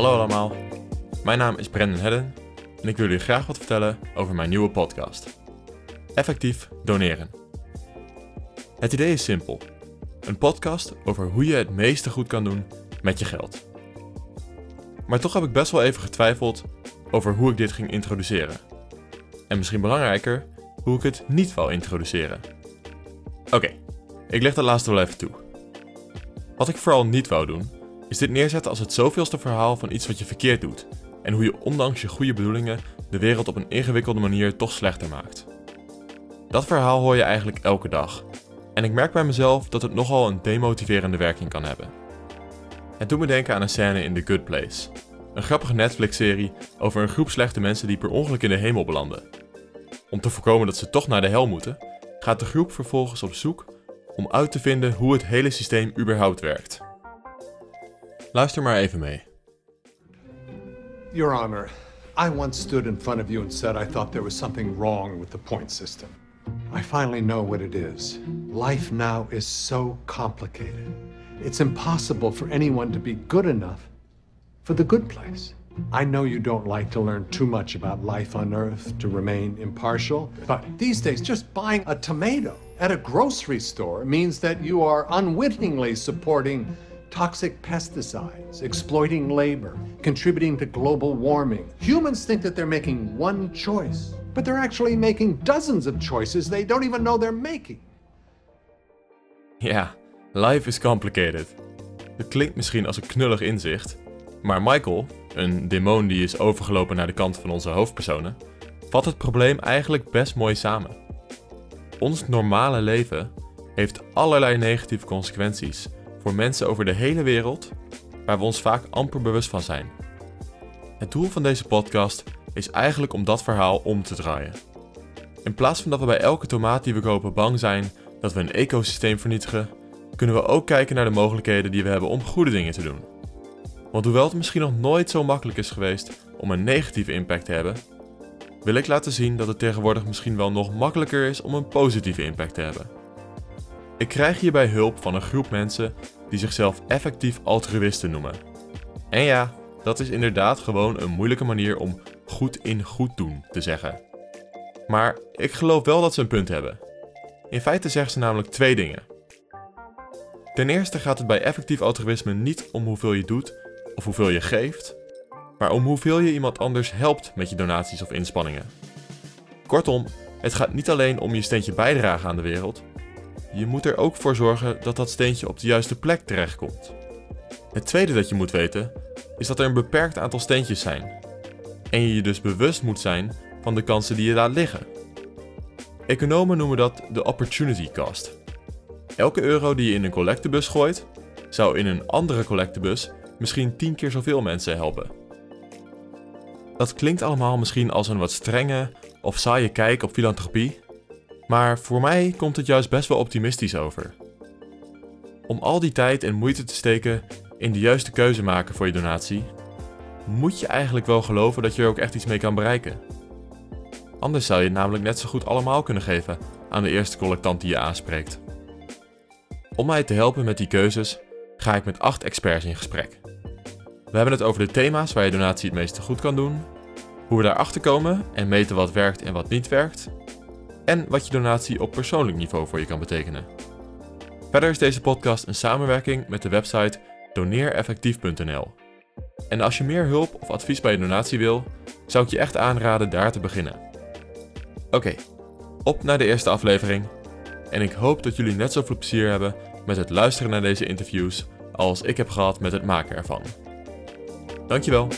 Hallo allemaal, mijn naam is Brendan Hedden en ik wil jullie graag wat vertellen over mijn nieuwe podcast. Effectief doneren. Het idee is simpel. Een podcast over hoe je het meeste goed kan doen met je geld. Maar toch heb ik best wel even getwijfeld over hoe ik dit ging introduceren. En misschien belangrijker, hoe ik het niet wou introduceren. Oké, ik leg dat laatste wel even toe. Wat ik vooral niet wou doen, is dit neerzetten als het zoveelste verhaal van iets wat je verkeerd doet en hoe je ondanks je goede bedoelingen de wereld op een ingewikkelde manier toch slechter maakt. Dat verhaal hoor je eigenlijk elke dag en ik merk bij mezelf dat het nogal een demotiverende werking kan hebben. Het doet me denken aan een scène in The Good Place, een grappige Netflix-serie over een groep slechte mensen die per ongeluk in de hemel belanden. Om te voorkomen dat ze toch naar de hel moeten, gaat de groep vervolgens op zoek om uit te vinden hoe het hele systeem überhaupt werkt. Luister maar even mee. Your Honor, I once stood in front of you and said I thought there was something wrong with the point system. I finally know what it is. Life now is so complicated. It's impossible for anyone to be good enough for the good place. I know you don't like to learn too much about life on Earth to remain impartial, but these days, just buying a tomato at a grocery store means that you are unwittingly supporting toxic pesticides, exploiting labor, contributing to global warming. Humans think that they're making one choice, but they're actually making dozens of choices they don't even know they're making. Ja, life is complicated. Het klinkt misschien als een knullig inzicht, maar Michael, een demon die is overgelopen naar de kant van onze hoofdpersonen, vat het probleem eigenlijk best mooi samen. Ons normale leven heeft allerlei negatieve consequenties voor mensen over de hele wereld waar we ons vaak amper bewust van zijn. Het doel van deze podcast is eigenlijk om dat verhaal om te draaien. In plaats van dat we bij elke tomaat die we kopen bang zijn dat we een ecosysteem vernietigen, kunnen we ook kijken naar de mogelijkheden die we hebben om goede dingen te doen. Want hoewel het misschien nog nooit zo makkelijk is geweest om een negatieve impact te hebben, wil ik laten zien dat het tegenwoordig misschien wel nog makkelijker is om een positieve impact te hebben. Ik krijg hierbij hulp van een groep mensen die zichzelf effectief altruïsten noemen. En ja, dat is inderdaad gewoon een moeilijke manier om goed in goed doen te zeggen. Maar ik geloof wel dat ze een punt hebben. In feite zeggen ze namelijk twee dingen. Ten eerste gaat het bij effectief altruïsme niet om hoeveel je doet of hoeveel je geeft, maar om hoeveel je iemand anders helpt met je donaties of inspanningen. Kortom, het gaat niet alleen om je steentje bijdragen aan de wereld, je moet er ook voor zorgen dat dat steentje op de juiste plek terechtkomt. Het tweede dat je moet weten, is dat er een beperkt aantal steentjes zijn. En je je dus bewust moet zijn van de kansen die je laat liggen. Economen noemen dat de opportunity cost. Elke euro die je in een collectebus gooit, zou in een andere collectebus misschien 10 keer zoveel mensen helpen. Dat klinkt allemaal misschien als een wat strenge of saaie kijk op filantropie, maar voor mij komt het juist best wel optimistisch over. Om al die tijd en moeite te steken in de juiste keuze maken voor je donatie, moet je eigenlijk wel geloven dat je er ook echt iets mee kan bereiken. Anders zou je het namelijk net zo goed allemaal kunnen geven aan de eerste collectant die je aanspreekt. Om mij te helpen met die keuzes ga ik met acht experts in gesprek. We hebben het over de thema's waar je donatie het meeste goed kan doen, hoe we daarachter komen en meten wat werkt en wat niet werkt, en wat je donatie op persoonlijk niveau voor je kan betekenen. Verder is deze podcast een samenwerking met de website doneereffectief.nl. En als je meer hulp of advies bij je donatie wil, zou ik je echt aanraden daar te beginnen. Oké, op naar de eerste aflevering. En ik hoop dat jullie net zoveel plezier hebben met het luisteren naar deze interviews als ik heb gehad met het maken ervan. Dankjewel.